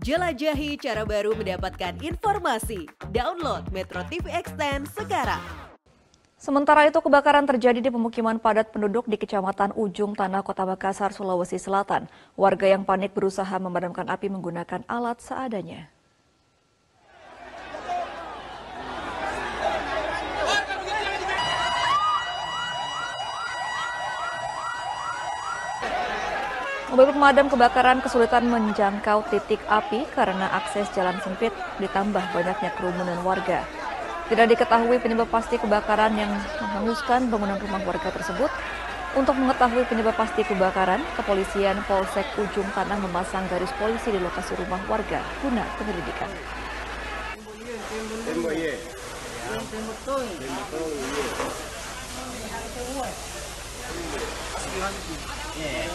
Jelajahi cara baru mendapatkan informasi. Download Metro TV Extend sekarang. Sementara itu kebakaran terjadi di pemukiman padat penduduk di Kecamatan Ujung Tanah Kota Makassar, Sulawesi Selatan. Warga yang panik berusaha memadamkan api menggunakan alat seadanya. Mobil pemadam kebakaran kesulitan menjangkau titik api karena akses jalan sempit ditambah banyaknya kerumunan warga. Tidak diketahui penyebab pasti kebakaran yang menghanguskan bangunan rumah warga tersebut. Untuk mengetahui penyebab pasti kebakaran, kepolisian Polsek Ujung Tanah memasang garis polisi di lokasi rumah warga guna penyelidikan. 예.